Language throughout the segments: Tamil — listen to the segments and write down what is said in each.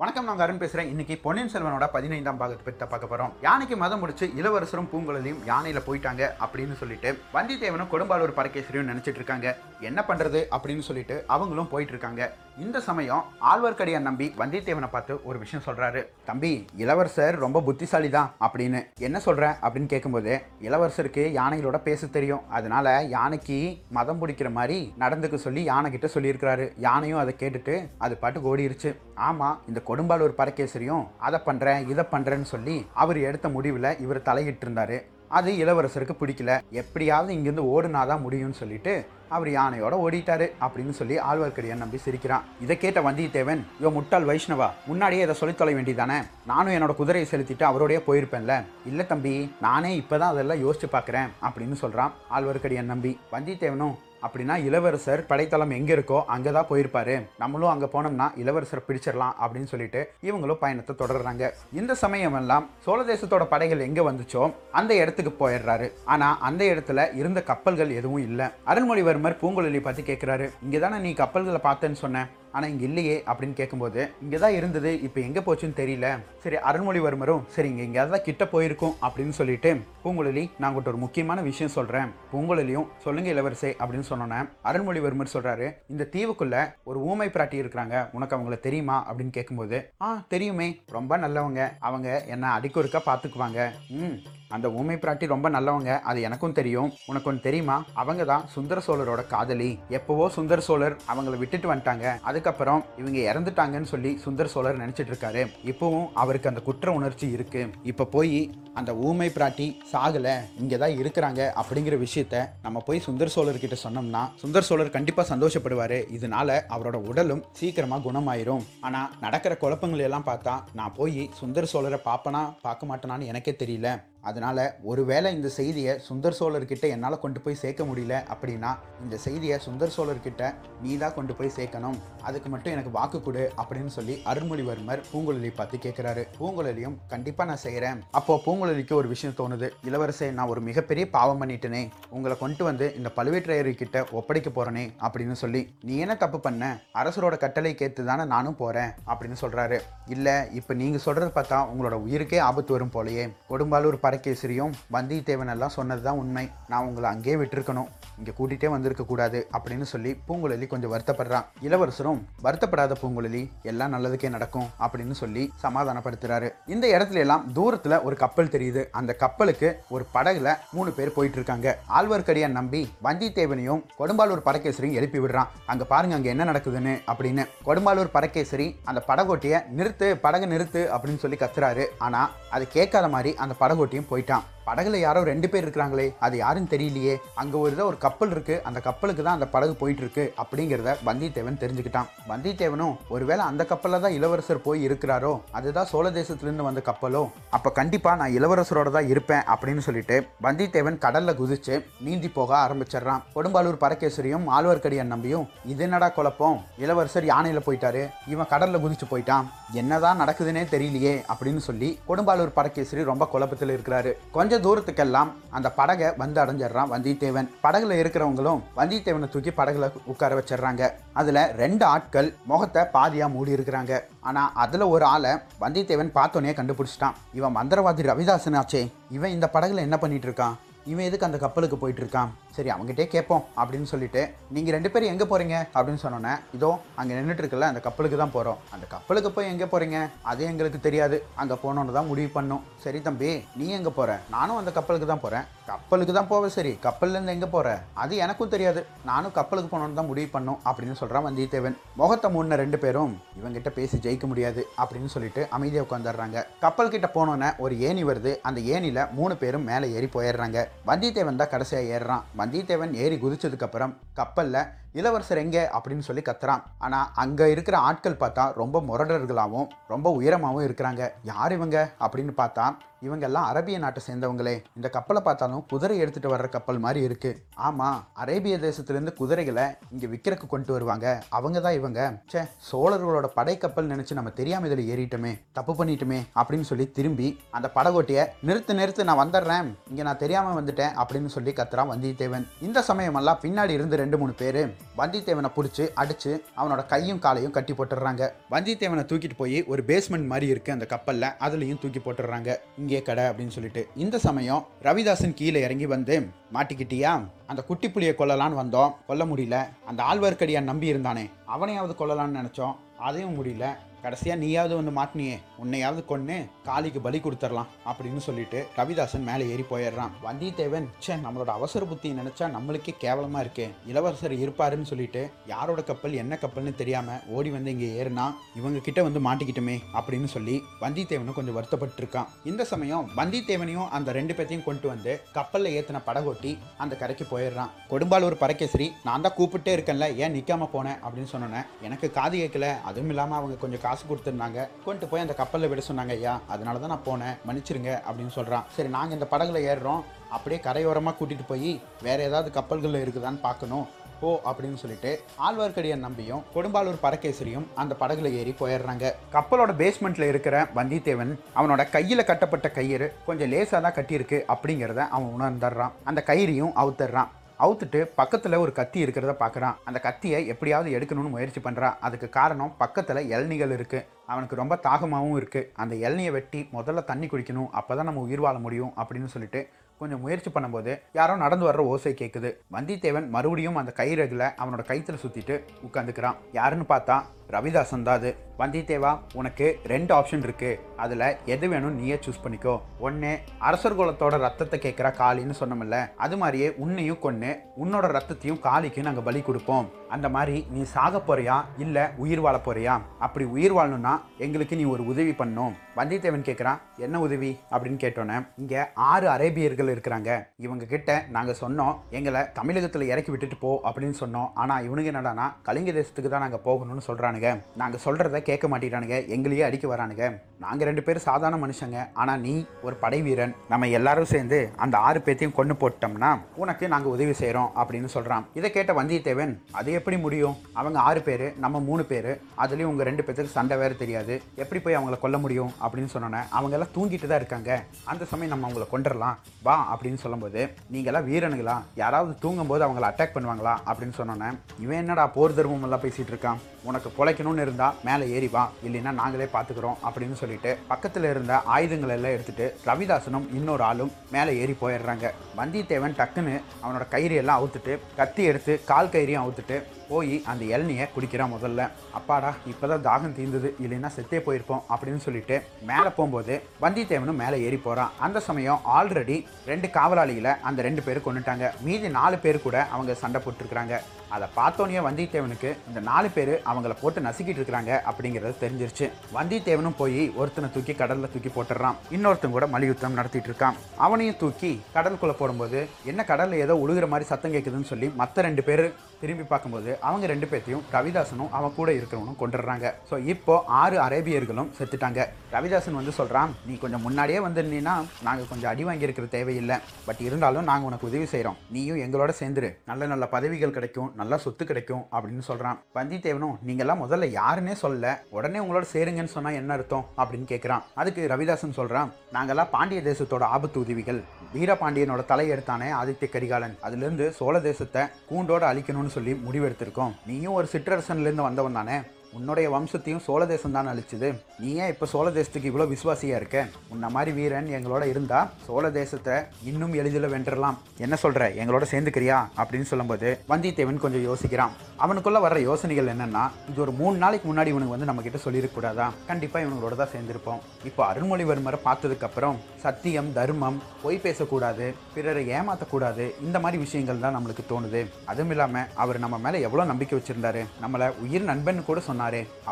வணக்கம் நாங்கள் அருண் பேசுகிறேன் இன்றைக்கி பொன்னியின் செல்வனோட பதினைந்தாம் பாகத்தை பற்றி பார்க்க போகிறோம் யானைக்கு மதம் முடிச்சு இளவரசரும் பூங்குழலியும் யானையில் போயிட்டாங்க அப்படின்னு சொல்லிட்டு வந்தியத்தேவனும் கொடும்பாலூர் பரகேசரியும் நினச்சிட்டு இருக்காங்க. என்ன பண்ணுறது அப்படின்னு சொல்லிட்டு அவங்களும் போயிட்டு இருக்காங்க. இந்த சமயம் ஆழ்வார்க்கடியான் நம்பி வந்தியத்தேவனை பார்த்து ஒரு விஷயம் சொல்றாரு. தம்பி இளவரசர் ரொம்ப புத்திசாலி தான் அப்படின்னு. என்ன சொல்ற? அப்படின்னு கேட்கும்போது இளவரசருக்கு யானைகளோட பேச தெரியும். அதனால யானைக்கு மதம் பிடிக்கிற மாதிரி நடந்துக்க சொல்லி யானை கிட்ட சொல்லியிருக்கிறாரு. யானையும் அதை கேட்டுட்டு அது பாட்டுக்கு ஓடிருச்சு. ஆமா இந்த கொடும்பாலூர் பரகேசரியும் அதை பண்றேன் இதை பண்றேன்னு சொல்லி அவர் எடுத்த முடிவில் இவர் தலையிட்டு இருந்தாரு அது இளவரசருக்கு பிடிக்கல. எப்படியாவது இங்கேருந்து ஓடுனாதான் முடியும்னு சொல்லிட்டு அவர் யானையோட ஓடிட்டாரு அப்படின்னு சொல்லி ஆழ்வார்க்கடியான் நம்பி சிரிக்கிறான். இதை கேட்ட வந்தியத்தேவன் யோ முட்டாள் வைஷ்ணவா முன்னாடியே இதை சொல்லித் தொலை வேண்டியதானே நானும் என்னோட குதிரையை செலுத்திட்டு அவரோடய போயிருப்பேன்ல. இல்லை தம்பி நானே இப்பதான் அதெல்லாம் யோசிச்சு பார்க்குறேன் அப்படின்னு சொல்றான் ஆழ்வார்க்கடியான் நம்பி. வந்தியத்தேவனும் அப்படின்னா இளவரசர் படைத்தளம் எங்கே இருக்கோ அங்கே தான் போயிருப்பாரு. நம்மளும் அங்கே போனோம்னா இளவரசரை பிடிச்சிடலாம் அப்படின்னு சொல்லிட்டு இவங்களும் பயணத்தை தொடர்றாங்க. இந்த சமயம் எல்லாம் சோழ தேசத்தோட படைகள் எங்கே வந்துச்சோ அந்த இடத்துக்கு போயிடுறாரு. ஆனால் அந்த இடத்துல இருந்த கப்பல்கள் எதுவும் இல்லை. அருள்மொழிவர்மர் பூங்குழலி பார்த்து கேட்குறாரு இங்கே தானே நீ கப்பல்களை பார்த்தேன்னு சொன்ன? ஆனால் இங்கே இல்லையே அப்படின்னு கேட்கும்போது இங்கே தான் இருந்தது இப்போ எங்கே போச்சுன்னு தெரியல. சரி அருள்மொழிவர்மரும் சரி இங்கே எங்கேயாவது தான் கிட்ட போயிருக்கும் அப்படின்னு சொல்லிட்டு பூங்குழலி நான் உங்கள்கிட்ட ஒரு முக்கியமான விஷயம் சொல்கிறேன் பூங்குழலியும் சொல்லுங்க இளவரசே அப்படின்னு சொன்னோன்னே அருண்மொழிவர்மர் சொல்கிறாரு இந்த தீவுக்குள்ள ஒரு ஊமை பிராட்டி இருக்கிறாங்க உனக்கு அவங்கள தெரியுமா அப்படின்னு கேட்கும்போது ஆ தெரியுமே ரொம்ப நல்லவங்க அவங்க என்ன அடிக்கொருக்கா பார்த்துக்குவாங்க. ம் அந்த ஊமை பிராட்டி ரொம்ப நல்லவங்க அது எனக்கும் தெரியும் உனக்கு ஒன்று தெரியுமா? அவங்க தான் சுந்தர சோழரோட காதலி. எப்பவோ சுந்தர சோழர் அவங்கள விட்டுட்டு வந்துட்டாங்க. அதுக்கப்புறம் இவங்க இறந்துட்டாங்கன்னு சொல்லி சுந்தர சோழர் நினைச்சிட்டு இருக்காரு. இப்பவும் அவருக்கு அந்த குற்ற உணர்ச்சி இருக்கு. இப்ப போய் அந்த ஊமை பிராட்டி சாகல இங்கே தான் இருக்கிறாங்க அப்படிங்கிற விஷயத்த நம்ம போய் சுந்தர சோழர்கிட்ட சொன்னோம்னா சுந்தர சோழர் கண்டிப்பாக சந்தோஷப்படுவார். இதனால அவரோட உடலும் சீக்கிரமாக குணமாயிரும். ஆனால் நடக்கிற குழப்பங்கள் எல்லாம் பார்த்தா நான் போய் சுந்தர சோழரை பார்ப்பனா பார்க்க மாட்டேனான்னு எனக்கே தெரியல. அதனால் ஒருவேளை இந்த செய்தியை சுந்தர் சோழர்கிட்ட என்னால் கொண்டு போய் சேர்க்க முடியல அப்படின்னா இந்த செய்தியை சுந்தர் சோழர்கிட்ட நீ தான் கொண்டு போய் சேர்க்கணும். அதுக்கு மட்டும் எனக்கு வாக்கு கொடு அப்படின்னு சொல்லி அருள்மொழிவர்மர் பூங்குழலி பார்த்து கேட்குறாரு பூங்குழலியும் கண்டிப்பாக நான் செய்கிறேன் அப்போ பூங்குழலிக்கு ஒரு விஷயம் தோணுது. இளவரசே நான் ஒரு மிகப்பெரிய பாவம் பண்ணிட்டேனே. உங்களை கொண்டு வந்து இந்த பழுவேற்றையர்கிட்ட ஒப்படைக்க போகிறனே அப்படின்னு சொல்லி நீ என்ன தப்பு பண்ண? அரசரோட கட்டளை கேட்டு தானே நானும் போகிறேன் அப்படின்னு சொல்கிறாரு இல்லை இப்போ நீங்கள் சொல்கிறத பார்த்தா உங்களோட உயிருக்கே ஆபத்து வரும் போலயே. கொடும்பாலூர் பரகேசரியும் வந்தியத்தேவன் எல்லாம் சொன்னது தான் உண்மை. நான் உங்களை அங்கேயே விட்டுருக்கணும். இங்கே கூட்டிகிட்டே வந்திருக்கக்கூடாது அப்படின்னு சொல்லி பூங்குழலி கொஞ்சம் வருத்தப்படுறான். இளவரசரும் வருத்தப்படாத பூங்குழலி எல்லாம் நல்லதுக்கே நடக்கும் அப்படின்னு சொல்லி சமாதானப்படுத்துறாரு. இந்த இடத்துல எல்லாம் தூரத்தில் ஒரு கப்பல் தெரியுது. அந்த கப்பலுக்கு ஒரு படகுல மூணு பேர் போயிட்டு இருக்காங்க ஆழ்வார்க்கடியான் நம்பி வந்தியத்தேவனையும் கொடும்பாலூர் படகேசரியும் எழுப்பி விடுறான். அங்கே பாருங்க அங்கே என்ன நடக்குதுன்னு அப்படின்னு. கொடும்பாலூர் படகேசரி அந்த படகோட்டியை நிறுத்து படகு நிறுத்து அப்படின்னு சொல்லி கத்துறாரு. ஆனால் அது கேட்காத மாதிரி அந்த படகோட்டியும் போயிட்டான். படகுல யாரோ ரெண்டு பேர் இருக்கிறாங்களே அது யாருன்னு தெரியலையே. அங்க ஒரு இதாக ஒரு கப்பல் இருக்கு. அந்த கப்பலுக்கு தான் அந்த படகு போயிட்டு இருக்கு அப்படிங்கிறத வந்தியத்தேவன் தெரிஞ்சுக்கிட்டான். வந்தியத்தேவனும் ஒருவேளை அந்த கப்பலில் தான் இளவரசர் போய் இருக்கிறாரோ? அதுதான் சோழ தேசத்திலிருந்து வந்த கப்பலோ? அப்ப கண்டிப்பா நான் இளவரசரோட தான் இருப்பேன் அப்படின்னு சொல்லிட்டு வந்தியத்தேவன் கடல்ல குதிச்சு நீந்தி போக ஆரம்பிச்சிடுறான். கொடும்பாலூர் பரகேசரியும் ஆழ்வார்க்கடியான் நம்பியும் இது என்னடா குழப்பம்? இளவரசர் யானையில போயிட்டாரு. இவன் கடல்ல குதிச்சு போயிட்டான். என்னதான் நடக்குதுன்னே தெரியலையே அப்படின்னு சொல்லி கொடும்பாலூர் பரகேசரி ரொம்ப குழப்பத்தில் இருக்கிறாரு. கொஞ்ச தூரத்துக்கெல்லாம் அந்த படகை வந்து அடைஞ்சிடுறான் வந்தியத்தேவன். படகுல இருக்கிறவங்களும் வந்தியத்தேவனை தூக்கி படகுல உட்கார வச்சிடுறாங்க. அதுல ரெண்டு ஆட்கள் முகத்தை பாதியா மூடி இருக்கிறாங்க. ஆனா அதுல ஒரு ஆளை வந்தியத்தேவன் பார்த்தோன்னே கண்டுபிடிச்சிட்டான். இவன் மந்திரவாதி ரவிதாசன் ஆச்சே இவன் இந்த படகுல என்ன பண்ணிட்டு இருக்கான்? இவன் எதுக்கு அந்த கப்பலுக்கு போயிட்டு இருக்கான்? சரி அவங்ககிட்டே கேட்போம் அப்படின்னு சொல்லிட்டு நீங்கள் ரெண்டு பேரும் எங்கே போகிறீங்க அப்படின்னு சொன்னோன்னே இதோ அங்கே நின்றுட்டு இருக்கல அந்த கப்பலுக்கு தான் போகிறோம் அந்த கப்பலுக்கு போய் எங்கே போகிறீங்க அது எங்களுக்கு தெரியாது. அங்கே போனோன்னு தான் முடிவு பண்ணும். சரி தம்பி நீ எங்கே போகிற நானும் அந்த கப்பலுக்கு தான் போகிறேன் கப்பலுக்கு தான் போவேன் சரி. கப்பல்லேருந்து எங்கே போகிற அது எனக்கும் தெரியாது. நானும் கப்பலுக்கு போனோன்னு தான் முடிவு பண்ணும் அப்படின்னு சொல்கிறான் வந்தியத்தேவன். முகத்தை முன்ன ரெண்டு பேரும் இவங்கிட்ட பேசி ஜெயிக்க முடியாது அப்படின்னு சொல்லிட்டு அமைதியாக உட்காந்துடுறாங்க கப்பல் கிட்ட போனோன்னே ஒரு ஏணி வருது. அந்த ஏணியில் மூணு பேரும் மேலே ஏறி போயிடுறாங்க. வந்தியத்தேவன் தான் கடைசியாக ஏறுறான். வந்தியத்தேவன் ஏறி குதிச்சதுக்கப்புறம் கப்பலில் இளவரசர் எங்கே அப்படின்னு சொல்லி கத்துறான். ஆனால் அங்கே இருக்கிற ஆட்கள் பார்த்தா ரொம்ப முரடர்களாகவும் ரொம்ப உயரமாகவும் இருக்கிறாங்க. யார் இவங்க அப்படின்னு பார்த்தா இவங்க எல்லாம் அரேபிய நாட்டை சேர்ந்தவங்களே. இந்த கப்பலை பார்த்தாலும் குதிரை எடுத்துகிட்டு வர்ற கப்பல் மாதிரி இருக்குது ஆமாம் அரேபிய தேசத்துலேருந்து குதிரைகளை இங்கே விற்கிறக்கு கொண்டு வருவாங்க. அவங்க தான் இவங்க. ச்சே சோழர்களோட படைக்கப்பல் நினச்சி நம்ம தெரியாமல் இதில் ஏறிட்டோமே தப்பு பண்ணிட்டோமே அப்படின்னு சொல்லி திரும்பி அந்த படகோட்டியை நிறுத்து நிறுத்து நான் வந்துடுறேன். இங்கே நான் தெரியாமல் வந்துட்டேன் அப்படின்னு சொல்லி கத்துறான் வந்தியத்தேவன். இந்த சமயமெல்லாம் பின்னாடி இருந்து ரெண்டு மூணு பேர் வந்தியத்தேவனை பிடிச்சி அடித்து அவனோட கையும் காலையும் கட்டி போட்டுடுறாங்க. வந்தியத்தேவனை தூக்கிட்டு போய் ஒரு பேஸ்மெண்ட் மாதிரி இருக்குது அந்த கப்பலில். அதுலேயும் தூக்கி போட்டுடுறாங்க. இங்கே கடை அப்படின்னு சொல்லிட்டு. இந்த சமயம் ரவிதாசன் கீழே இறங்கி வந்து மாட்டிக்கிட்டியா? அந்த குட்டி புலியை கொல்லலான்னு வந்தோம். கொல்ல முடியல. அந்த ஆழ்வார்க்கடியான் நம்பி இருந்தானே. அவனையாவது கொல்லலான்னு நினச்சோம். அதையும் முடியல. கடைசியாக நீயாவது வந்து மாட்டினியே. உன்னையாவது கொண்டு காளிக்கு பலி கொடுத்துடலாம் அப்படின்னு சொல்லிட்டு ரவிதாசன் மேலே ஏறி போயிடுறான். வந்தியத்தேவன் சே நம்மளோட அவசர புத்தி நினைச்சா நம்மளுக்கே கேவலமா இருக்கு. இளவரசர் இருப்பாருன்னு சொல்லிட்டு யாரோட கப்பல் என்ன கப்பல்னு தெரியாம ஓடி வந்து இங்கே ஏறுனா இவங்க கிட்ட வந்து மாட்டிக்கிட்டோமே அப்படின்னு சொல்லி வந்தியத்தேவனும் கொஞ்சம் வருத்தப்பட்டு இருக்கான் இந்த சமயம் வந்தியத்தேவனையும் அந்த ரெண்டு பேத்தையும் கொண்டு வந்து கப்பல்ல ஏத்தின படகோட்டி அந்த கரைக்கு போயிடுறான். கொடும்பாலூர் பரகேசரி நான் தான் கூப்பிட்டே இருக்கேன்ல ஏன் நிக்காம போனேன் அப்படின்னு சொன்னேன் எனக்கு காது கேட்கல அதுவும் இல்லாம அவங்க கொஞ்சம் காசு கொடுத்துருந்தாங்க. கொண்டு போய் அந்த கப்பலில் விட சொன்னாங்க ஐயா அதனால தான் நான் போனேன். மன்னிச்சிருங்க அப்படின்னு சொல்கிறான் சரி நாங்கள் இந்த படகுல ஏறுறோம். அப்படியே கரையோரமாக கூட்டிகிட்டு போய் வேறு ஏதாவது கப்பல்கள் இருக்குதான்னு பார்க்கணும். ஓ அப்படின்னு சொல்லிட்டு ஆழ்வார்க்கடியான் நம்பியும் கொடும்பாலூர் பரகேசரியும் அந்த படகுல ஏறி போயிடுறாங்க. கப்பலோட பேஸ்மெண்ட்ல இருக்கிற வந்தியத்தேவன் அவனோட கையில கட்டப்பட்ட கயிறு கொஞ்சம் லேசாக தான் கட்டியிருக்கு அப்படிங்கிறத அவன் உணர்ந்துடுறான். அந்த கயிறையும் அவுத்துறான் அவுத்துட்டு பக்கத்தில் ஒரு கத்தி இருக்கிறத பார்க்குறான் அந்த கத்தியை எப்படியாவது எடுக்கணும்னு முயற்சி பண்ணுறான் அதுக்கு காரணம் பக்கத்தில் இளநிகள் இருக்குது அவனுக்கு ரொம்ப தாகமாகவும் இருக்குது அந்த இளநியை வெட்டி முதல்ல தண்ணி குடிக்கணும். அப்போ தான் நம்ம உயிர் வாழ முடியும் அப்படின்னு சொல்லிட்டு கொஞ்சம் முயற்சி பண்ணும்போது யாரோ நடந்து வர்ற ஓசை கேட்குது வந்தியத்தேவன் மறுபடியும் அந்த கயிறுகளை அவனோட கைத்தில் சுற்றிட்டு உட்காந்துக்கிறான் யாருன்னு பார்த்தா ரவிதாசன் தான் அது. வந்தியத்தேவா உனக்கு ரெண்டு ஆப்ஷன் இருக்கு. அதில் எது வேணும் நீயே சூஸ் பண்ணிக்கோ. ஒன்று அரசர் குலத்தோட ரத்தத்தை கேட்குற காளின்னு சொன்னமில்ல அது மாதிரியே உன்னையும் கொன்று உன்னோட ரத்தத்தையும் காளிக்கு நாங்கள் பலி கொடுப்போம். அந்த மாதிரி நீ சாக போறியா? இல்லை உயிர் வாழ போறியா? அப்படி உயிர் வாழணும்னா எங்களுக்கு நீ ஒரு உதவி பண்ணும். வந்தியத்தேவன் கேட்குறான் என்ன உதவி? அப்படின்னு கேட்டோன்னே இங்கே ஆறு அரேபியர்கள் இருக்கிறாங்க. இவங்க கிட்ட நாங்கள் சொன்னோம் எங்களை தமிழகத்தில் இறக்கி விட்டுட்டு போ அப்படின்னு சொன்னோம். ஆனால் இவனுங்க என்னடானா கலிங்க தேசத்துக்கு தான் நாங்கள் போகணும்னு சொல்கிறானுங்க நாங்கள் சொல்கிறத கேட்க மாட்டேறானுங்க எங்களையே அடிக்க வரானுங்க. நாங்கள் ரெண்டு பேரும் சாதாரண மனுஷங்க. ஆனால் நீ ஒரு படை வீரன். நம்ம எல்லாரும் சேர்ந்து அந்த ஆறு பேர்த்தையும் கொண்டு போட்டோம்னா உனக்கு நாங்கள் உதவி செய்கிறோம் அப்படின்னு சொல்கிறான் இதை கேட்ட வந்தியத்தேவன் அதே எப்படி முடியும்? அவங்க ஆறு பேர் நம்ம மூணு பேர் அதுலேயும் உங்கள் ரெண்டு பேர்த்துக்கு சண்டை வேறு தெரியாது. எப்படி போய் அவங்கள கொல்ல முடியும்? அப்படின்னு சொன்னோன்னே அவங்க எல்லாம் தூங்கிட்டு தான் இருக்காங்க. அந்த சமயம் நம்ம அவங்கள கொண்டுடலாம் வா அப்படின்னு சொல்லும்போது நீங்களாம் வீரனுங்களா? யாராவது தூங்கும்போது அவங்கள அட்டாக் பண்ணுவாங்களா? அப்படின்னு சொன்னோன்னே இவன் என்னடா போர் தர்மம் எல்லாம் பேசிகிட்டு இருக்கான்? உனக்கு பிழைக்கணும்னு இருந்தால் மேலே ஏறி வா இல்லைன்னா நாங்களே பார்த்துக்குறோம் அப்படின்னு சொல்லிட்டு பக்கத்தில் இருந்த ஆயுதங்கள் எல்லாம் எடுத்துட்டு ரவிதாசனும் இன்னொரு ஆளும் மேலே ஏறி போயிடுறாங்க. வந்தியத்தேவன் டக்குன்னு அவனோட கயிறு எல்லாம் அவுத்துட்டு கத்தி எடுத்து கால் கயிறையும் அவுத்துட்டு போய் அந்த இளநியை குடிக்கிறான் முதல்ல. அப்பாடா இப்போ தான் தாகம் தீர்ந்தது இல்லைன்னா செத்தே போயிருப்போம் அப்படின்னு சொல்லிட்டு மேலே போகும்போது வந்தியத்தேவனும் மேலே ஏறி போகிறான் அந்த சமயம் ஆல்ரெடி ரெண்டு காவலாளிகளை அந்த ரெண்டு பேரும் கொண்டுட்டாங்க மீதி நாலு பேர் கூட அவங்க சண்டை போட்டுருக்குறாங்க. அதை பார்த்தோன்னே வந்தியத்தேவனுக்கு இந்த நாலு பேர் அவங்கள போட்டு நசுக்கிட்டு இருக்கிறாங்க அப்படிங்கிறது தெரிஞ்சிருச்சு. வந்தியத்தேவனும் போய் ஒருத்தனை தூக்கி கடலில் தூக்கி போட்டுடுறான் இன்னொருத்தன் கூட மல்யுத்தம் நடத்திட்டு இருக்கான். அவனையும் தூக்கி கடலுக்குள்ளே போடும்போது என்ன கடலில் ஏதோ உழுகிற மாதிரி சத்தம் கேட்குதுன்னு சொல்லி மற்ற ரெண்டு பேர் திரும்பி பார்க்கும்போது அவங்க ரெண்டு பேர்த்தையும் ரவிதாசனும் அவன் கூட இருக்கிறவனும் கொண்டுடுறாங்க. ஸோ இப்போ ஆறு அரேபியர்களும் செத்துட்டாங்க. ரவிதாசன் வந்து சொல்கிறான் நீ கொஞ்சம் முன்னாடியே வந்திருந்தீங்கன்னா நாங்கள் கொஞ்சம் அடி வாங்கியிருக்கிற தேவையில்லை. பட் இருந்தாலும் நாங்கள் உனக்கு உதவி செய்கிறோம் நீயும் எங்களோட சேர்ந்துரு. நல்ல நல்ல பதவிகள் கிடைக்கும் நல்ல சொத்து கிடைக்கும் அப்படின்னு சொல்கிறான் வந்தித்தேவனும் நீங்கள்லாம் முதல்ல யாருன்னே சொல்ல உடனே உங்களோட சேருங்கன்னு சொன்னால் என்ன அர்த்தம்? அப்படின்னு கேட்குறான் அதுக்கு ரவிதாசன் சொல்கிறான் நாங்கள்லாம் பாண்டிய தேசத்தோட ஆபத்து உதவிகள். வீரபாண்டியனோட தலையெடுத்தானே ஆதித்ய கரிகாலன். அதுலேருந்து சோழ தேசத்தை கூண்டோடு அழிக்கணும்னு சொல்லி முடிவெடுத்திருக்கோம். நீயும் ஒரு சிற்றரசன்லேருந்து வந்தவன் தானே? உன்னுடைய வம்சத்தையும் சோழ தேசம் தான் அழிச்சுது. நீ ஏன் இப்போ சோழ தேசத்துக்கு இவ்வளோ விசுவாசியாக இருக்க? உன்ன மாதிரி வீரன் எங்களோட இருந்தா சோழ தேசத்தை இன்னும் எளிதில் வென்றலாம் என்ன சொல்கிற எங்களோட சேர்ந்துக்கிறியா? அப்படின்னு சொல்லும்போது வந்தியத்தேவன் கொஞ்சம் யோசிக்கிறான். அவனுக்குள்ளே வர்ற யோசனைகள் என்னென்னா இது ஒரு மூணு நாளைக்கு முன்னாடி இவனுக்கு வந்து நம்மக்கிட்ட சொல்லியிருக்கூடாதா கண்டிப்பாக இவங்களோட தான் சேர்ந்துருப்போம். இப்போ அருள்மொழிவர்மரை பார்த்ததுக்கப்புறம் சத்தியம் தர்மம் பொய் பேசக்கூடாது பிறரை ஏமாற்றக்கூடாது இந்த மாதிரி விஷயங்கள் தான் நம்மளுக்கு தோணுது. அதுவும் இல்லாமல் அவர் நம்ம மேலே எவ்வளோ நம்பிக்கை வச்சிருந்தாரு? நம்மளை உயிர் நண்பன் கூட சொன்னார்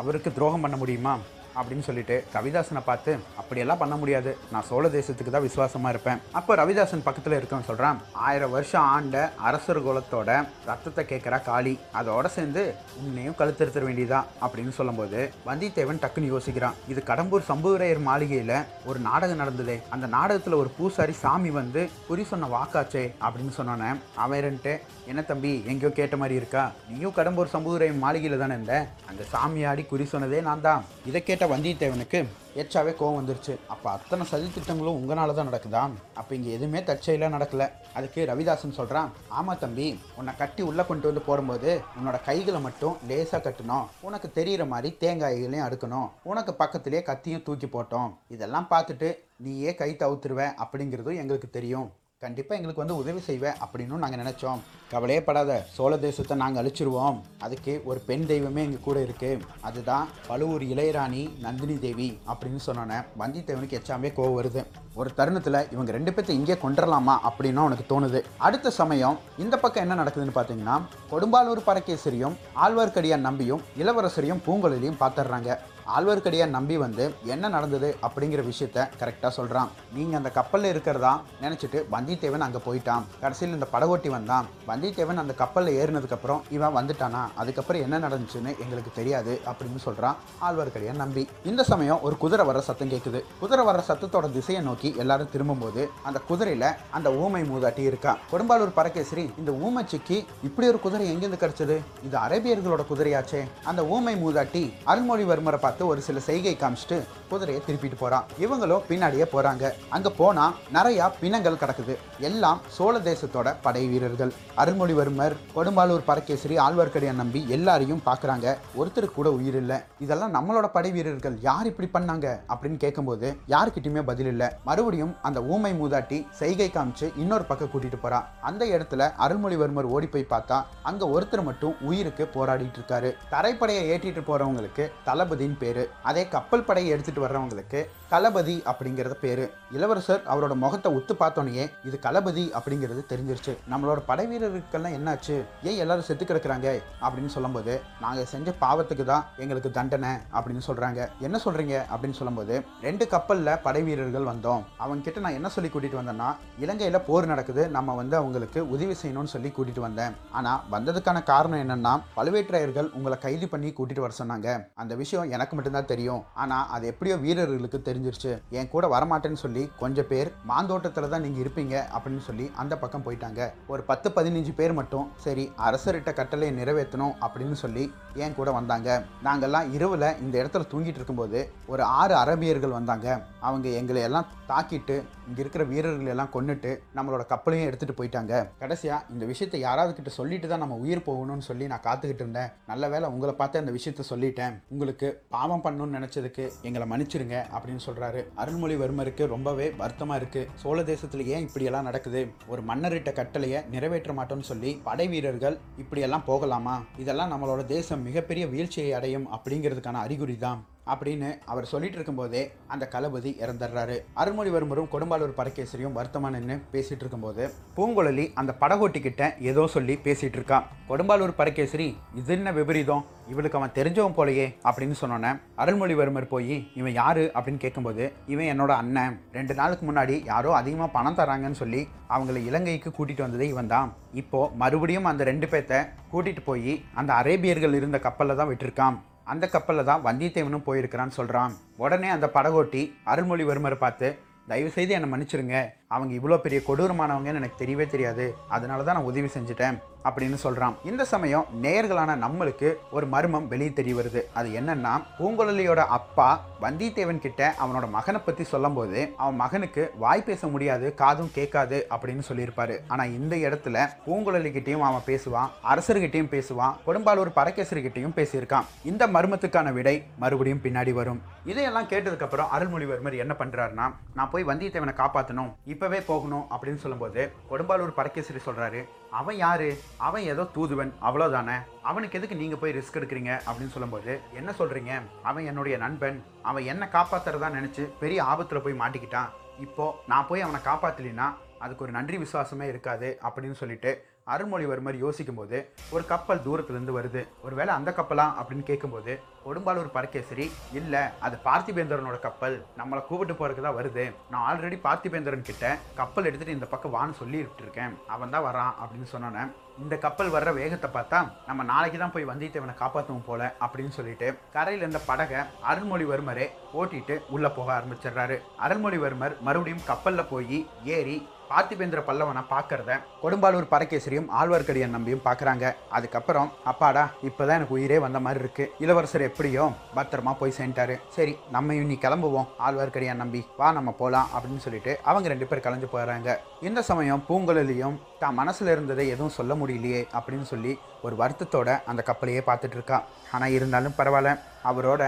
அவருக்கு துரோகம் பண்ண முடியுமா? அப்படின்னு சொல்லிட்டு ரவிதாசனை பார்த்து அப்படியெல்லாம் பண்ண முடியாது. நான் சோழ தேசத்துக்கு தான் விசுவாசமா இருப்பேன். அப்போ ரவிதாசன் பக்கத்தில் இருக்கவன் சொல்கிறான் ஆயிரம் வருஷம் ஆண்ட அரசர் குலத்தோட ரத்தத்தை கேட்குறா காளி அதோட சேர்ந்து உன்னையும் கழுத்தெடுத்துட வேண்டியதா? அப்படின்னு சொல்லும்போது வந்தியத்தேவன் டக்குன்னு யோசிக்கிறான் இது கடம்பூர் சம்புவரையர் மாளிகையில் ஒரு நாடகம் நடந்ததே. அந்த நாடகத்தில் ஒரு பூசாரி சாமி வந்து குறி சொன்ன வாக்காச்சே அப்படின்னு சொன்னோன்னே அவன்ட்டு என்ன தம்பி எங்கேயோ கேட்ட மாதிரி இருக்கா? நீயும் கடம்பூர் சம்புதுரை மாளிகையில் தானே இருந்த? அந்த சாமியாடி குறி சொன்னதே நான் தான். இதை கேட்ட வந்தியத்தேவனுக்கு ஏற்றாவே கோவம் வந்துருச்சு. அப்போ அத்தனை சதி திட்டங்களும் உங்களால் தான் நடக்குதா? அப்போ இங்கே எதுவுமே தற்செயலாக நடக்கல. அதுக்கு ரவிதாசன் சொல்கிறான் ஆமாம் தம்பி உன்னை கட்டி உள்ளே கொண்டு வந்து போடும்போது உன்னோட கைகளை மட்டும் லேசாக கட்டணும் உனக்கு தெரிகிற மாதிரி தேங்காய்களையும் அடுக்கணும். உனக்கு பக்கத்துலேயே கத்தியும் தூக்கி போட்டோம். இதெல்லாம் பார்த்துட்டு நீயே கை தவுத்துருவேன் அப்படிங்கிறதும் எங்களுக்கு தெரியும். கண்டிப்பாக எங்களுக்கு வந்து உதவி செய்வேன் அப்படின்னு நாங்கள் நினச்சோம். கவலையே படாத சோழ தேசத்தை நாங்கள் அழிச்சிருவோம். அதுக்கு ஒரு பெண் தெய்வமே எங்கள் கூட இருக்குது அதுதான் பழுவூர் இளையராணி நந்தினி தேவி அப்படின்னு சொன்னோன்னே வந்தியத்தேவனுக்கு எச்சாமே கோவம் வருது. ஒரு தருணத்தில் இவங்க ரெண்டு பேர்த்த இங்கே கொண்டுடலாமா அப்படின்னு அவனுக்கு தோணுது. அடுத்த சமயம் இந்த பக்கம் என்ன நடக்குதுன்னு பார்த்தீங்கன்னா கொடும்பாலூர் பரகேசரியும் ஆழ்வார்க்கடியான் நம்பியும் இளவரசரையும் பூங்குழலியும் பார்த்துடுறாங்க. ஆழ்வார்க்கடியான் நம்பி வந்து என்ன நடந்தது அப்படிங்கிற விஷயத்த கரெக்டாக சொல்கிறான் நீங்கள் அந்த கப்பலில் இருக்கிறதா நினச்சிட்டு வந்தியத்தேவன் அங்கே போயிட்டான். கடைசியில் இந்த படகோட்டி வந்தான். வந்தியத்தேவன் அந்த கப்பலில் ஏறினதுக்கப்புறம் இவன் வந்துட்டானா? அதுக்கப்புறம் என்ன நடந்துச்சுன்னு எங்களுக்கு தெரியாது அப்படின்னு சொல்கிறான் ஆழ்வார்க்கடியான் நம்பி. இந்த சமயம் ஒரு குதிரை வர சத்தம் கேட்குது குதிரை வர சத்தத்தோட திசையை நோக்கி எல்லாரும் திரும்பும்போது அந்த குதிரையில் அந்த ஊமை மூதாட்டி இருக்கா. கொடும்பாலூர் பரகேசரி இந்த ஊமைச்சிக்கு இப்படி ஒரு குதிரை எங்கேருந்து கிடைச்சது? இது அரேபியர்களோட குதிரையாச்சே. அந்த ஊமை மூதாட்டி அருள்மொழிவர்மரை பார்த்து பார்த்து ஒரு சில செய்கை காமிச்சிட்டு குதிரையை திருப்பிட்டு போறான். இவங்களும் பின்னாடியே போறாங்க. அங்க போனா நிறைய பிணங்கள் கிடக்குது. எல்லாம் சோழ தேசத்தோட படை வீரர்கள். அருள்மொழிவர்மர் கொடும்பாலூர் பரகேசரி ஆழ்வார்க்கடியான் நம்பி எல்லாரையும் பார்க்குறாங்க. ஒருத்தருக்கு கூட உயிர் இல்லை. இதெல்லாம் நம்மளோட படை வீரர்கள் யார் இப்படி பண்ணாங்க? அப்படின்னு கேட்கும்போது யாருக்கிட்டயுமே பதில் இல்லை. மறுபடியும் அந்த ஊமை மூதாட்டி செய்கை காமிச்சு இன்னொரு பக்கம் கூட்டிட்டு போறா. அந்த இடத்துல அருள்மொழிவர்மர் ஓடி போய் பார்த்தா அங்க ஒருத்தர் மட்டும் உயிருக்கு போராடிட்டு இருக்காரு. தரைப்படையை ஏற்றிட்டு போறவங்களுக்கு தளபதியின் பேரு. அதே கப்பல் படையை எடுத்துட்டு வர்றவங்களுக்கு களபதி அப்படிங்கிறது பேரு. இளவரசர் அவரோட முகத்தை ஒத்து பார்த்தோன்னே இது களபதி அப்படிங்கிறது தெரிஞ்சிருச்சு. நம்மளோட படை வீரர்களுக்கெல்லாம் என்னாச்சு? ஏன் எல்லாரும் செத்து கிடக்குறாங்க? அப்படின்னு சொல்லும்போது நாங்கள் செஞ்ச பாவத்துக்கு தான் எங்களுக்கு தண்டனை அப்படின்னு சொல்றாங்க. என்ன சொல்றீங்க? அப்படின்னு சொல்லும்போது ரெண்டு கப்பல்ல படை வீரர்கள் வந்தோம். அவங்க கிட்ட நான் என்ன சொல்லி கூட்டிட்டு வந்தேன்னா இலங்கையில போர் நடக்குது நம்ம வந்து அவங்களுக்கு உதவி செய்யணும்னு சொல்லி கூட்டிட்டு வந்தேன். ஆனா வந்ததுக்கான காரணம் என்னன்னா பழுவேற்றையர்கள் உங்களை கைது பண்ணி கூட்டிட்டு வர சொன்னாங்க. அந்த விஷயம் எனக்கு மட்டும்தான் தெரியும். ஆனா அது எப்படியோ வீரர்களுக்கு தெரிஞ்சு முடிஞ்சிருச்சு. என் கூட வரமாட்டேன்னு சொல்லி கொஞ்சம் பேர் மாந்தோட்டத்தில் தான் நீங்கள் இருப்பீங்க அப்படின்னு சொல்லி அந்த பக்கம் போயிட்டாங்க. ஒரு பத்து பதினஞ்சு பேர் மட்டும் சரி அரசர்கிட்ட கட்டளையை நிறைவேற்றணும் அப்படின்னு சொல்லி என் கூட வந்தாங்க. நாங்கள்லாம் இரவில் இந்த இடத்துல தூங்கிட்டு இருக்கும்போது ஒரு ஆறு அரபியர்கள் வந்தாங்க. அவங்க எங்களை எல்லாம் தாக்கிட்டு இங்கே இருக்கிற வீரர்கள் எல்லாம் கொண்டுட்டு நம்மளோட கப்பலையும் எடுத்துகிட்டு போயிட்டாங்க. கடைசியாக இந்த விஷயத்தை யாராவது கிட்ட சொல்லிட்டு தான் நம்ம உயிர் போகணும்னு சொல்லி நான் காத்துக்கிட்டு இருந்தேன். நல்ல வேளை உங்களை பார்த்து அந்த விஷயத்த சொல்லிட்டேன். உங்களுக்கு பாவம் பண்ணணும்னு நினச்சதுக்கு எங்களை மன்னிச்சிருங்க அப்படின்னு சொல்கிறாரு அருள்மொழிவர்மருக்கு ரொம்பவே வருத்தமாக இருக்குது சோழ தேசத்தில் ஏன் இப்படியெல்லாம் நடக்குது? ஒரு மன்னரிட்ட கட்டளையை நிறைவேற்ற மாட்டோம்னு சொல்லி படை வீரர்கள் இப்படியெல்லாம் போகலாமா? இதெல்லாம் நம்மளோட தேசம் மிகப்பெரிய வீழ்ச்சியை அடையும் அப்படிங்கிறதுக்கான அறிகுறி தான் அப்படின்னு அவர் சொல்லிட்டு இருக்கும்போதே அந்த களபதி இறந்துடுறாரு. அருள்மொழிவர்மரும் கொடும்பாலூர் பரகேசரியும் வருத்தமா நின்று பேசிட்டு இருக்கும்போது பூங்குழலி அந்த படகோட்டி கிட்ட ஏதோ சொல்லி பேசிட்டு இருக்கா. கொடும்பாலூர் பரகேசரி இது என்ன விபரீதம்? இவளுக்கு அவன் தெரிஞ்சவன் போலயே அப்படின்னு சொன்னோன்னே அருள்மொழிவர்மர் போய் இவன் யாரு? அப்படின்னு கேட்கும்போது இவன் என்னோட அண்ணன். ரெண்டு நாளுக்கு முன்னாடி யாரோ அதிகமாக பணம் தராங்கன்னு சொல்லி அவங்கள இலங்கைக்கு கூட்டிட்டு வந்ததே இவன் தான். இப்போ மறுபடியும் அந்த ரெண்டு பேர்த்த கூட்டிட்டு போய் அந்த அரேபியர்கள் இருந்த கப்பலில் தான் விட்டிருக்கான். அந்த கப்பலில் தான் வந்தியத்தேவனும் போயிருக்கிறான்னு சொல்கிறான் உடனே அந்த படகோட்டி அருள்மொழிவர்மரை பார்த்து தயவுசெய்து என்னை மன்னிச்சிருங்க. அவங்க இவ்வளோ பெரிய கொடூரமானவங்கன்னு எனக்கு தெரியவே தெரியாது. அதனால தான் நான் உதவி செஞ்சுட்டேன் அப்படின்னு சொல்கிறான் இந்த சமயம் நேயர்களான நம்மளுக்கு ஒரு மர்மம் வெளியே தெரிய வருது. அது என்னன்னா பூங்குழலியோட அப்பா வந்தியத்தேவன் கிட்ட அவனோட மகனை பற்றி சொல்லும்போது அவன் மகனுக்கு வாய் பேச முடியாது காதும் கேட்காது அப்படின்னு சொல்லியிருப்பாரு. ஆனால் இந்த இடத்துல பூங்குழலிக்கிட்டையும் அவன் பேசுவான் அரசர்கிட்டயும் பேசுவான் கொடும்பாலூர் பரகேசரிகிட்டையும் பேசியிருக்கான். இந்த மர்மத்துக்கான விடை மறுபடியும் பின்னாடி வரும். இதையெல்லாம் கேட்டதுக்கப்புறம் அருள்மொழிவர்மர் என்ன பண்ணுறாருன்னா நான் போய் வந்தியத்தேவனை காப்பாற்றணும் இப்போவே போகணும் அப்படின்னு சொல்லும்போது கொடும்பாலூர் பரக்கேசரி சொல்கிறாரு அவன் யாரு? அவன் ஏதோ தூதுவன் அவ்வளோதானே அவனுக்கு எதுக்கு நீங்கள் போய் ரிஸ்க் எடுக்கிறீங்க? அப்படின்னு சொல்லும்போது என்ன சொல்கிறீங்க அவன் என்னுடைய நண்பன். அவன் என்னை காப்பாத்துறதா நினச்சி பெரிய ஆபத்தில் போய் மாட்டிக்கிட்டான். இப்போது நான் போய் அவனை காப்பாற்றலினா அதுக்கு ஒரு நன்றி விசுவாசமே இருக்காது. அப்படின்னு சொல்லிட்டு அருள்மொழிவர்மர் யோசிக்கும்போது ஒரு கப்பல் தூரத்துலேருந்து வருது. ஒருவேளை அந்த கப்பலா அப்படின்னு கேட்கும்போது கொடும்பாலூர் பரகேசரி இல்லை அது பார்த்திபேந்திரனோட கப்பல். நம்மளை கூப்பிட்டு போறதுக்கு தான் வருது. நான் ஆல்ரெடி பார்த்திபேந்திரன் கிட்ட கப்பல் எடுத்துகிட்டு இந்த பக்கம் வான்னு சொல்லி இருக்கேன் அவன் தான் வரான் அப்படின்னு சொன்னோன்னே இந்த கப்பல் வர்ற வேகத்தை பார்த்தா நம்ம நாளைக்கு தான் போய் வந்தியத்தேவனை காப்பாற்றுவோம் போல அப்படின்னு சொல்லிட்டு கரையில் இருந்த படகை அருள்மொழிவர்மரே ஓட்டிட்டு உள்ளே போக ஆரம்பிச்சிடுறாரு. அருள்மொழிவர்மர் மறுபடியும் கப்பலில் போய் ஏறி பார்த்திபேந்திர பல்லவனை பார்க்கறத கொடும்பாலூர் பரகேசரியும் ஆழ்வார்க்கடியான் நம்பியும் பார்க்குறாங்க. அதுக்கப்புறம் அப்பாடா இப்போதான் எனக்கு உயிரே வந்த மாதிரி இருக்கு. இளவரசர் எப்படியோ பத்திரமா போய் சேர்ந்துட்டாரு. சரி நம்ம இன்னி கிளம்புவோம் ஆழ்வார்க்கடியான் நம்பி. வா நம்ம போகலாம் அப்படின்னு சொல்லிட்டு அவங்க ரெண்டு பேர் கலைஞ்சு போயிடுறாங்க. இந்த சமயம் பூங்குழலியும் தான் மனசில் இருந்ததை எதுவும் சொல்ல முடியலையே அப்படின்னு சொல்லி ஒரு வருத்தத்தோட அந்த கப்பலையே பார்த்துட்டு இருக்கா. ஆனால் இருந்தாலும் பரவாயில்ல அவரோட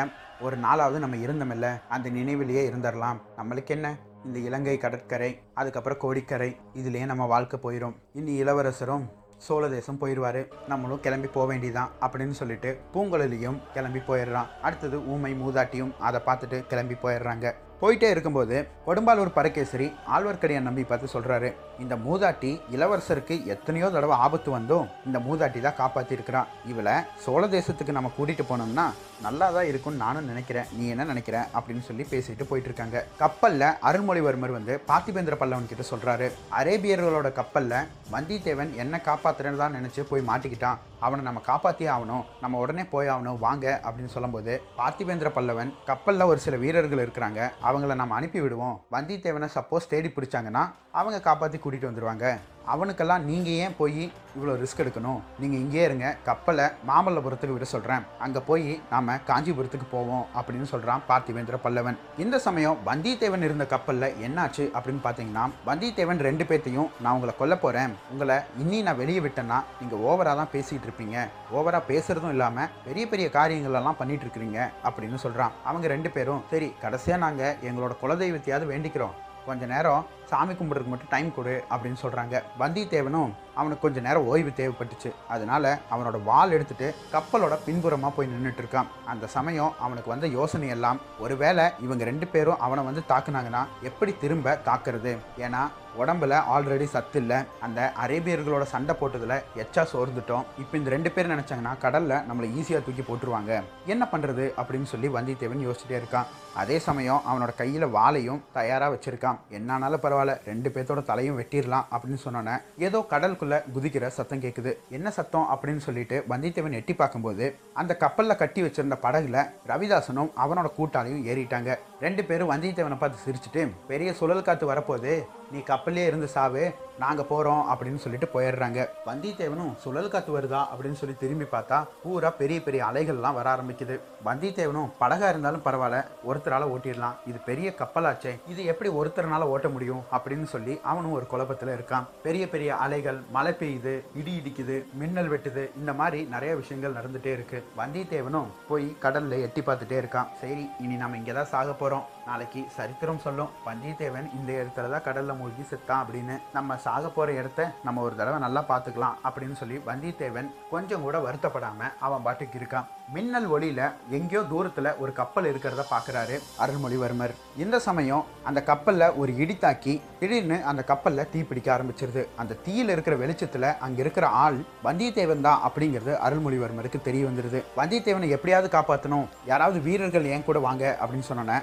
ஒரு நாளாவது நம்ம இருந்தோமில்ல அந்த நினைவிலேயே இருந்துடலாம். நம்மளுக்கு என்ன? இந்த இலங்கை கடற்கரை அதுக்கப்புறம் கோடிக்கரை இதுலேயே நம்ம வாழ்க்கை போயிடும் இனி இளவரசரும் சோழ தேசம் போயிடுவாரு நம்மளும் கிளம்பி போக வேண்டியதான் அப்படின்னு சொல்லிட்டு பூங்குழலியும் கிளம்பி போயிடுறான். அடுத்தது ஊமை மூதாட்டியும் அதை பார்த்துட்டு கிளம்பி போயிடுறாங்க. போயிட்டே இருக்கும்போது கொடும்பாலூர் பரகேசரி ஆழ்வார்க்கடியான் நம்பி பார்த்து சொல்கிறாரு இந்த மூதாட்டி இளவரசருக்கு எத்தனையோ தடவை ஆபத்து வந்தும் இந்த மூதாட்டி தான் காப்பாற்றிருக்கிறான் இவளை சோழ தேசத்துக்கு நம்ம கூட்டிகிட்டு போனோம்னா நல்லா தான் இருக்கும்னு நானும் நினைக்கிறேன். நீ என்ன நினைக்கிற? அப்படின்னு சொல்லி பேசிட்டு போயிட்டு இருக்காங்க. கப்பலில் அருள்மொழிவர்மர் வந்து பார்த்திபேந்திர பல்லவன் கிட்ட சொல்கிறாரு அரேபியர்களோட கப்பலில் வந்தியத்தேவன் என்ன காப்பாற்றுறேன்னு தான் நினச்சி போய் மாட்டிக்கிட்டான். அவனை நம்ம காப்பாற்றியே ஆகணும். நம்ம உடனே போய் ஆகணும். வாங்க அப்படின்னு சொல்லும்போது பார்த்திவேந்திர பல்லவன் கப்பலில் ஒரு சில வீரர்கள் இருக்கிறாங்க. அவங்கள நம்ம அனுப்பி விடுவோம் வந்தியத்தேவனை சப்போஸ் தேடி பிடிச்சாங்கன்னா அவங்க காப்பாற்றி கூட்டிகிட்டு வந்துடுவாங்க அவனுக்கெல்லாம் நீங்கள் ஏன் போய் இவ்வளோ ரிஸ்க் எடுக்கணும்? நீங்கள் இங்கேயே இருங்க. கப்பலை மாமல்லபுரத்துக்கு விட சொல்கிறேன் அங்கே போய் நாம் காஞ்சிபுரத்துக்கு போவோம் அப்படின்னு சொல்கிறான் பார்த்திவேந்திர பல்லவன். இந்த சமயம் வந்தியத்தேவன் இருந்த கப்பலில் என்னாச்சு அப்படின்னு பார்த்தீங்கன்னா வந்தியத்தேவன் ரெண்டு பேர்த்தையும் நான் உங்களை கொல்ல போகிறேன் உங்களை இன்னி நான் வெளியே விட்டேன்னா நீங்கள் ஓவராக தான் பேசிகிட்டு இருப்பீங்க. ஓவராக பேசுறதும் இல்லாமல் பெரிய பெரிய காரியங்களெல்லாம் பண்ணிட்டு இருக்கிறீங்க அப்படின்னு சொல்கிறான் அவங்க ரெண்டு பேரும் சரி கடைசியாக நாங்கள் எங்களோட குலதெய்வத்தையாவது வேண்டிக்கிறோம். கொஞ்ச நேரம் சாமி கும்பிட்றதுக்கு மட்டும் டைம் கொடு அப்படின்னு சொல்கிறாங்க வந்தியத்தேவனும் அவனுக்கு கொஞ்சம் நேரம் ஓய்வு தேவைப்பட்டுச்சு. அதனால் அவனோட வால் எடுத்துட்டு கப்பலோட பின்புறமாக போய் நின்றுட்டு இருக்கான். அந்த சமயம் அவனுக்கு வந்த யோசனை எல்லாம் ஒருவேளை இவங்க ரெண்டு பேரும் அவனை வந்து தாக்குனாங்கன்னா எப்படி திரும்ப தாக்குறது? ஏன்னா உடம்புல ஆல்ரெடி சத்து இல்லை. அந்த அரேபியர்களோட சண்டை போட்டதில் எச்சா சோர்ந்துட்டோம். இப்போ இந்த ரெண்டு பேரும் நினச்சாங்கன்னா கடலில் நம்மளை ஈஸியாக தூக்கி போட்டுருவாங்க. என்ன பண்ணுறது அப்படின்னு சொல்லி வந்தியத்தேவன் யோசிச்சுட்டே இருக்கான். அதே சமயம் அவனோட கையில் வாளையும் தயாராக வச்சுருக்கான். என்னானாலும் பரவாயில்ல ரெண்டு பேர்த்தோட தலையும் வெட்டிடலாம் அப்படின்னு சொன்னோன்னே ஏதோ கடலுக்குள்ளே குதிக்கிற சத்தம் கேட்குது என்ன சத்தம் அப்படின்னு சொல்லிட்டு வந்தியத்தேவன் எட்டி பார்க்கும்போது அந்த கப்பலில் கட்டி வச்சிருந்த படகுல ரவிதாசனும் அவனோட கூட்டாளியும் ஏறிட்டாங்க. ரெண்டு பேரும் வந்தியத்தேவனை பார்த்து சிரிச்சுட்டு பெரிய சுழல் காற்று வரப்போகுது. நீ கப்பல்லே இருந்து சாவு. நாங்கள் போகிறோம் அப்படின்னு சொல்லிட்டு போயிடுறாங்க. வந்தியத்தேவனும் சுழல் காற்று வருதா? அப்படின்னு சொல்லி திரும்பி பார்த்தா பூரா பெரிய பெரிய அலைகள்லாம் வர ஆரம்பிக்குது. வந்தியத்தேவனும் படகா இருந்தாலும் பரவாயில்ல. ஒருத்தரால் ஓட்டிடலாம். இது பெரிய கப்பலாச்சே. இது எப்படி ஒருத்தரனால ஓட்ட முடியும்? அப்படின்னு சொல்லி அவனும் ஒரு குழப்பத்தில் இருக்கான். பெரிய பெரிய அலைகள் மழை பெய்யுது இடி இடிக்குது மின்னல் வெட்டுது. இந்த மாதிரி நிறைய விஷயங்கள் நடந்துகிட்டே இருக்கு. வந்தியத்தேவனும் போய் கடல்ல எட்டி பார்த்துட்டே இருக்கான். சரி இனி நம்ம இங்கே தான் சாக போகிறோம் comprends. நாளைக்கு சரித்திரம் சொல்லும். வந்தியத்தேவன் இந்த இடத்துல தான் கடலில் மூழ்கி செத்தான் அப்படின்னு நம்ம சாக போகிற இடத்த நம்ம ஒரு தடவை நல்லா பார்த்துக்கலாம் அப்படின்னு சொல்லி வந்தியத்தேவன் கொஞ்சம் கூட வருத்தப்படாமல் அவன் பாட்டுக்கு இருக்கான். மின்னல் ஒளியில் எங்கேயோ தூரத்தில் ஒரு கப்பல் இருக்கிறத பார்க்கறாரு அருள்மொழிவர்மர். இந்த சமயம் அந்த கப்பலில் ஒரு இடி தாக்கி திடீர்னு அந்த கப்பலில் தீ பிடிக்க ஆரம்பிச்சிருது. அந்த தீயில் இருக்கிற வெளிச்சத்தில் அங்கே இருக்கிற ஆள் வந்தியத்தேவன் தான் அப்படிங்கிறது அருள்மொழிவர்மருக்கு தெரிய வந்துடுது வந்தியத்தேவனை எப்படியாவது காப்பாற்றணும் யாராவது வீரர்கள் என் கூட வாங்க அப்படின்னு சொன்னோன்னே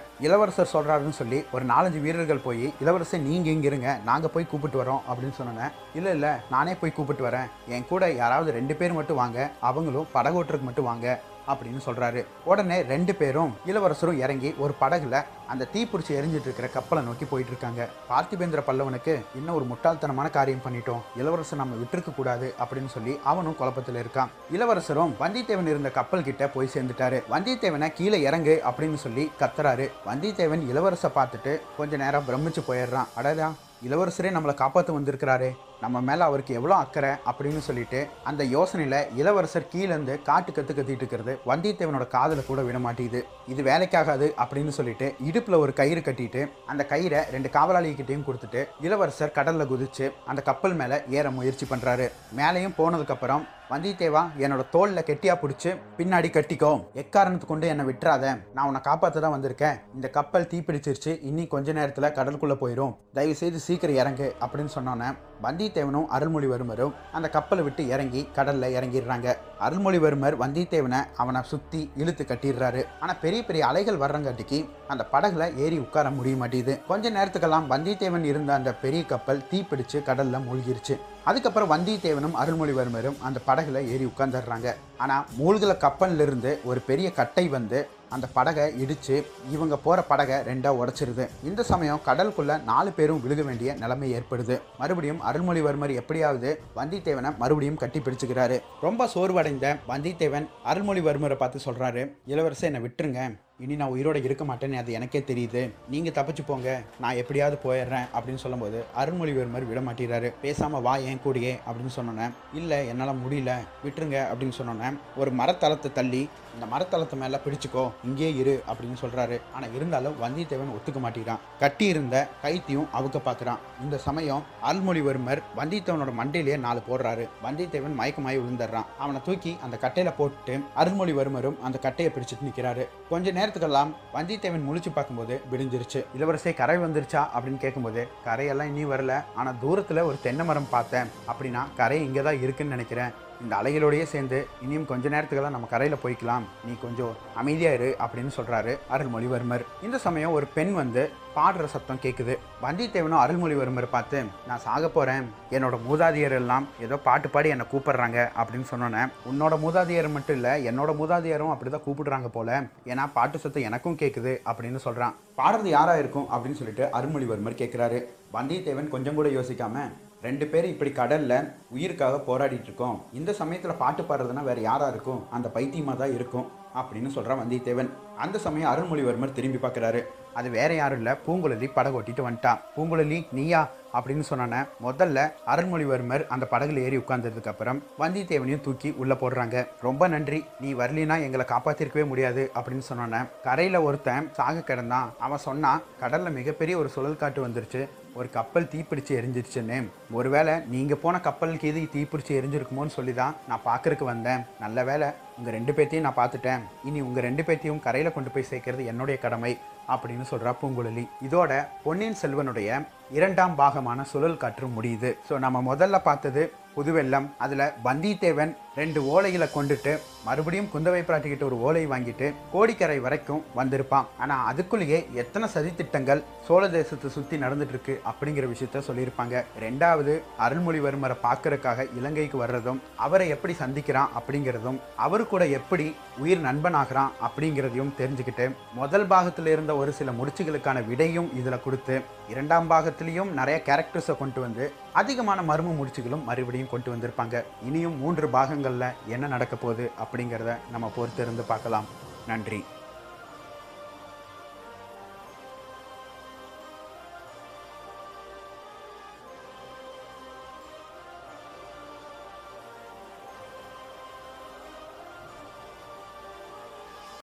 இளவரசர் சொல்றாருன்னு சொல்லி ஒரு நாலஞ்சு வீரர்கள் போய் இளவரசர் நீங்கள் இங்கே இருங்க நாங்கள் போய் கூப்பிட்டு வரோம் அப்படின்னு சொன்னேன் இல்லை இல்லை நானே போய் கூப்பிட்டு வரேன். என் கூட யாராவது ரெண்டு பேர் மட்டும் வாங்க அவங்களும் படகோட்டருக்கு மட்டும் வாங்க அப்படின்னு சொல்கிறாரு உடனே ரெண்டு பேரும் இளவரசரும் இறங்கி ஒரு படகுல அந்த தீப்பிடிச்சி எரிஞ்சிட்டு இருக்கிற கப்பலை நோக்கி போயிட்டு இருக்காங்க. பார்த்திபேந்திர பல்லவனுக்கு இன்னும் ஒரு முட்டாள்தனமான காரியம் பண்ணிட்டோம். இளவரசர் நம்ம விட்டுருக்க கூடாது அப்படின்னு சொல்லி அவனும் குழப்பத்தில் இருக்கான். இளவரசரும் வந்தியத்தேவன் இருந்த கப்பல் கிட்ட போய் சேர்ந்துட்டாரு. வந்தியத்தேவனை கீழே இறங்கு அப்படின்னு சொல்லி கத்துறாரு. வந்தியத்தேவன் இளவரசை பார்த்துட்டு கொஞ்ச நேரம் பிரமிச்சு போயிடுறான். அடடா இளவரசரே நம்மளை காப்பாற்ற வந்திருக்கிறாரு. நம்ம மேலே அவருக்கு எவ்வளோ அக்கறை அப்படின்னு சொல்லிட்டு அந்த யோசனையில் இளவரசர் கீழேருந்து காட்டு கற்று கத்திட்டு இருக்கிறது வந்தியத்தேவனோட காதில் கூட விட மாட்டேங்குது. இது வேலைக்காகாது அப்படின்னு சொல்லிட்டு இடுப்பில் ஒரு கயிறு கட்டிட்டு அந்த கயிறை ரெண்டு காவலாளிகிட்டையும் கொடுத்துட்டு இளவரசர் கடலில் குதிச்சு அந்த கப்பல் மேலே ஏற முயற்சி பண்ணுறாரு மேலேயும் போனதுக்கப்புறம் வந்தியத்தேவா என்னோட தோல்ல கெட்டியா பிடிச்சி பின்னாடி கட்டிக்கோ. எக்காரணத்து கொண்டு என்னை விட்டுறாத? நான் உன்னை காப்பாற்ற தான் வந்திருக்கேன். இந்த கப்பல் தீப்பிடிச்சிருச்சு. இன்னி கொஞ்ச நேரத்தில் கடலுக்குள்ளே போயிடும் தயவு செய்து சீக்கிரம் இறங்கு அப்படின்னு சொன்னோன்னே வந்தியத்தேவனும் அருள்மொழிவர்மரும் அந்த கப்பலை விட்டு இறங்கி கடலில் இறங்கிடுறாங்க. அருள்மொழிவர்மர் வந்தியத்தேவனை அவனை சுற்றி இழுத்து கட்டிடுறாரு. ஆனால் பெரிய பெரிய அலைகள் வர்றங்காட்டிக்கு அந்த படகுல ஏறி உட்கார முடிய மாட்டேங்குது. கொஞ்ச நேரத்துக்கெல்லாம் வந்தியத்தேவன் இருந்த அந்த பெரிய கப்பல் தீப்பிடிச்சு கடலில் மூழ்கிருச்சு. அதுக்கப்புறம் வந்தியத்தேவனும் அருள்மொழிவர்மரும் அந்த படகுல ஏறி உட்காந்துடுறாங்க ஆனால் மூழ்கிற கப்பலிருந்து ஒரு பெரிய கட்டை வந்து அந்த படகை இடித்து இவங்க போகிற படகை ரெண்டாக உடச்சிருது. இந்த சமயம் கடலுக்குள்ளே நாலு பேரும் விழுக வேண்டிய நிலைமை ஏற்படுது. மறுபடியும் அருள்மொழிவர்மர் எப்படியாவது வந்தித்தேவனை மறுபடியும் கட்டி பிடிச்சுக்கிறாரு. ரொம்ப சோர்வடைந்த வந்தித்தேவன் அருள்மொழிவர்மரை பார்த்து சொல்கிறாரு இளவரசை என்னை விட்டுருங்க. இனி நான் உயிரோட இருக்க மாட்டேன்னு அது எனக்கே தெரியுது. நீங்கள் தப்பிச்சு போங்க. நான் எப்படியாவது போயிடுறேன் அப்படின்னு சொல்லும்போது அருள்மொழிவர்மர் விட மாட்டேறாரு பேசாமல் வா என் கூடயே அப்படின்னு சொன்னோன்னே இல்லை என்னால் முடியல. விட்டுருங்க. அப்படின்னு சொன்னோன்னே ஒரு மரத்தளத்தை தள்ளி இந்த மரத்தளத்து மேலே பிடிச்சிக்கோ. இங்கேயே இரு. அப்படின்னு சொல்கிறாரு ஆனால் இருந்தாலும் வந்தியத்தேவன் ஒத்துக்க மாட்டேங்கிறான். கட்டி இருந்த கைத்தையும் அவுக்க பார்க்குறான் இந்த சமயம் அருள்மொழிவர்மர் வந்தியத்தேவனோட மண்டையிலேயே நாலு போடுறாரு. வந்தியத்தேவன் மயக்கமாயி விழுந்துடுறான். அவனை தூக்கி அந்த கட்டையில் போட்டு அருள்மொழிவர்மரும் அந்த கட்டையை பிடிச்சிட்டு நிற்கிறாரு கொஞ்ச நேரத்துக்கெல்லாம் வந்தியத்தேவன் முழிச்சு பார்க்கும்போது விடிஞ்சிருச்சு. இளவரசே கரை வந்துருச்சா அப்படின்னு கேட்கும்போது கரையெல்லாம் இனி வரல. ஆனால் தூரத்தில் ஒரு தென்னை மரம் பார்த்தேன். அப்படின்னா கரை இங்கே தான் இருக்குன்னு நினைக்கிறேன். இந்த அலைகளோடையே சேர்ந்து இனியும் கொஞ்ச நேரத்துக்கெல்லாம் நம்ம கரையில் போய்க்கலாம். நீ கொஞ்சம் அமைதியாக இரு அப்படின்னு சொல்கிறாரு அருள்மொழிவர்மர். இந்த சமயம் ஒரு பெண் வந்து பாடுற சத்தம் கேட்குது வந்தியத்தேவனும் அருள்மொழிவர்மர் பார்த்து நான் சாக போகிறேன் என்னோட மூதாதையர் எல்லாம் ஏதோ பாட்டு பாடி என்னை கூப்பிடுறாங்க அப்படின்னு சொன்னோன்னே உன்னோட மூதாதையர் மட்டும் இல்லை என்னோட மூதாதையரும் அப்படி தான் கூப்பிடுறாங்க போல. ஏன்னா பாட்டு சத்தம் எனக்கும் கேட்குது அப்படின்னு சொல்கிறான் பாடுறது யாராக இருக்கும் அப்படின்னு சொல்லிட்டு அருள்மொழிவர்மர் கேட்குறாரு வந்தியத்தேவன் கொஞ்சம் கூட யோசிக்காமல் ரெண்டு பேரும் இப்படி கடலில் உயிருக்காக போராடிட்டு இருக்கோம் இந்த சமயத்தில் பாட்டு பாடுறதுன்னா வேறு யாராக இருக்கும்? அந்த பைத்தியமாக தான் இருக்கும் அப்படின்னு சொல்கிறான் வந்தியத்தேவன். அந்த சமயம் அருள்மொழிவர்மர் திரும்பி பார்க்குறாரு அது வேற யாரும் இல்லை பூங்குழலி படகு ஓட்டிட்டு வந்துட்டான். பூங்குழலி நீயா? அப்படின்னு சொன்னானே முதல்ல அருள்மொழிவர்மர் அந்த படகுல ஏறி உட்கார்ந்ததுக்கு அப்புறம் வந்தியத்தேவனையும் தூக்கி உள்ளே போடுறாங்க. ரொம்ப நன்றி நீ வரலினா எங்களை காப்பாற்றிருக்கவே முடியாது அப்படின்னு சொன்னானே கரையில் ஒருத்தன் சாக கிடந்தான். அவன் சொன்னான் கடலில் மிகப்பெரிய ஒரு சுழல் காட்டு வந்துருச்சு ஒரு கப்பல் தீப்பிடிச்சு எரிஞ்சிருச்சுன்னு. ஒருவேளை நீங்கள் போன கப்பலுக்கு இது தீப்பிடிச்சு எரிஞ்சிருக்குமோன்னு சொல்லி தான் நான் பார்க்குறக்கு வந்தேன். நல்ல வேளை உங்கள் ரெண்டு பேர்த்தையும் நான் பார்த்துட்டேன். இனி உங்கள் ரெண்டு பேர்த்தையும் கரையில் கொண்டு போய் சேர்க்கறது என்னுடைய கடமை. அப்படின்னு சொல்றா பூங்குழலி. இதோட பொன்னியின் செல்வனுடைய இரண்டாம் பாகமான சுழல் காற்று முடியுது. ஸோ நம்ம முதல்ல பார்த்தது புதுவெல்லம். அதில் வந்தியத்தேவன் ரெண்டு ஓலைகளை கொண்டுட்டு மறுபடியும் குந்தவை பிராட்டிக்கிட்ட ஒரு ஓலை வாங்கிட்டு கோடிக்கரை வரைக்கும் வந்திருப்பான். ஆனால் அதுக்குள்ளேயே எத்தனை சதித்திட்டங்கள் சோழ தேசத்தை சுற்றி நடந்துட்டு இருக்கு அப்படிங்கிற விஷயத்த சொல்லியிருப்பாங்க. ரெண்டாவது அருள்மொழிவர்மரை பார்க்கறதுக்காக இலங்கைக்கு வர்றதும் அவரை எப்படி சந்திக்கிறான் அப்படிங்கிறதும் அவரு கூட எப்படி உயிர் நண்பனாகிறான் அப்படிங்கிறதையும் தெரிஞ்சுக்கிட்டு முதல் பாகத்தில் இருந்த ஒரு சில முடிச்சுகளுக்கான விடையும் இதில் கொடுத்து இரண்டாம் பாகத்திலையும் நிறைய கேரக்டர்ஸை கொண்டு வந்து அதிகமான மர்ம முடிச்சுகளும் மறுபடியும் கொண்டு வந்திருப்பாங்க. இனியும் மூன்று பாகங்களில் என்ன நடக்க போகுது அப்படிங்கிறத நம்ம பொறுத்திருந்து பார்க்கலாம். நன்றி.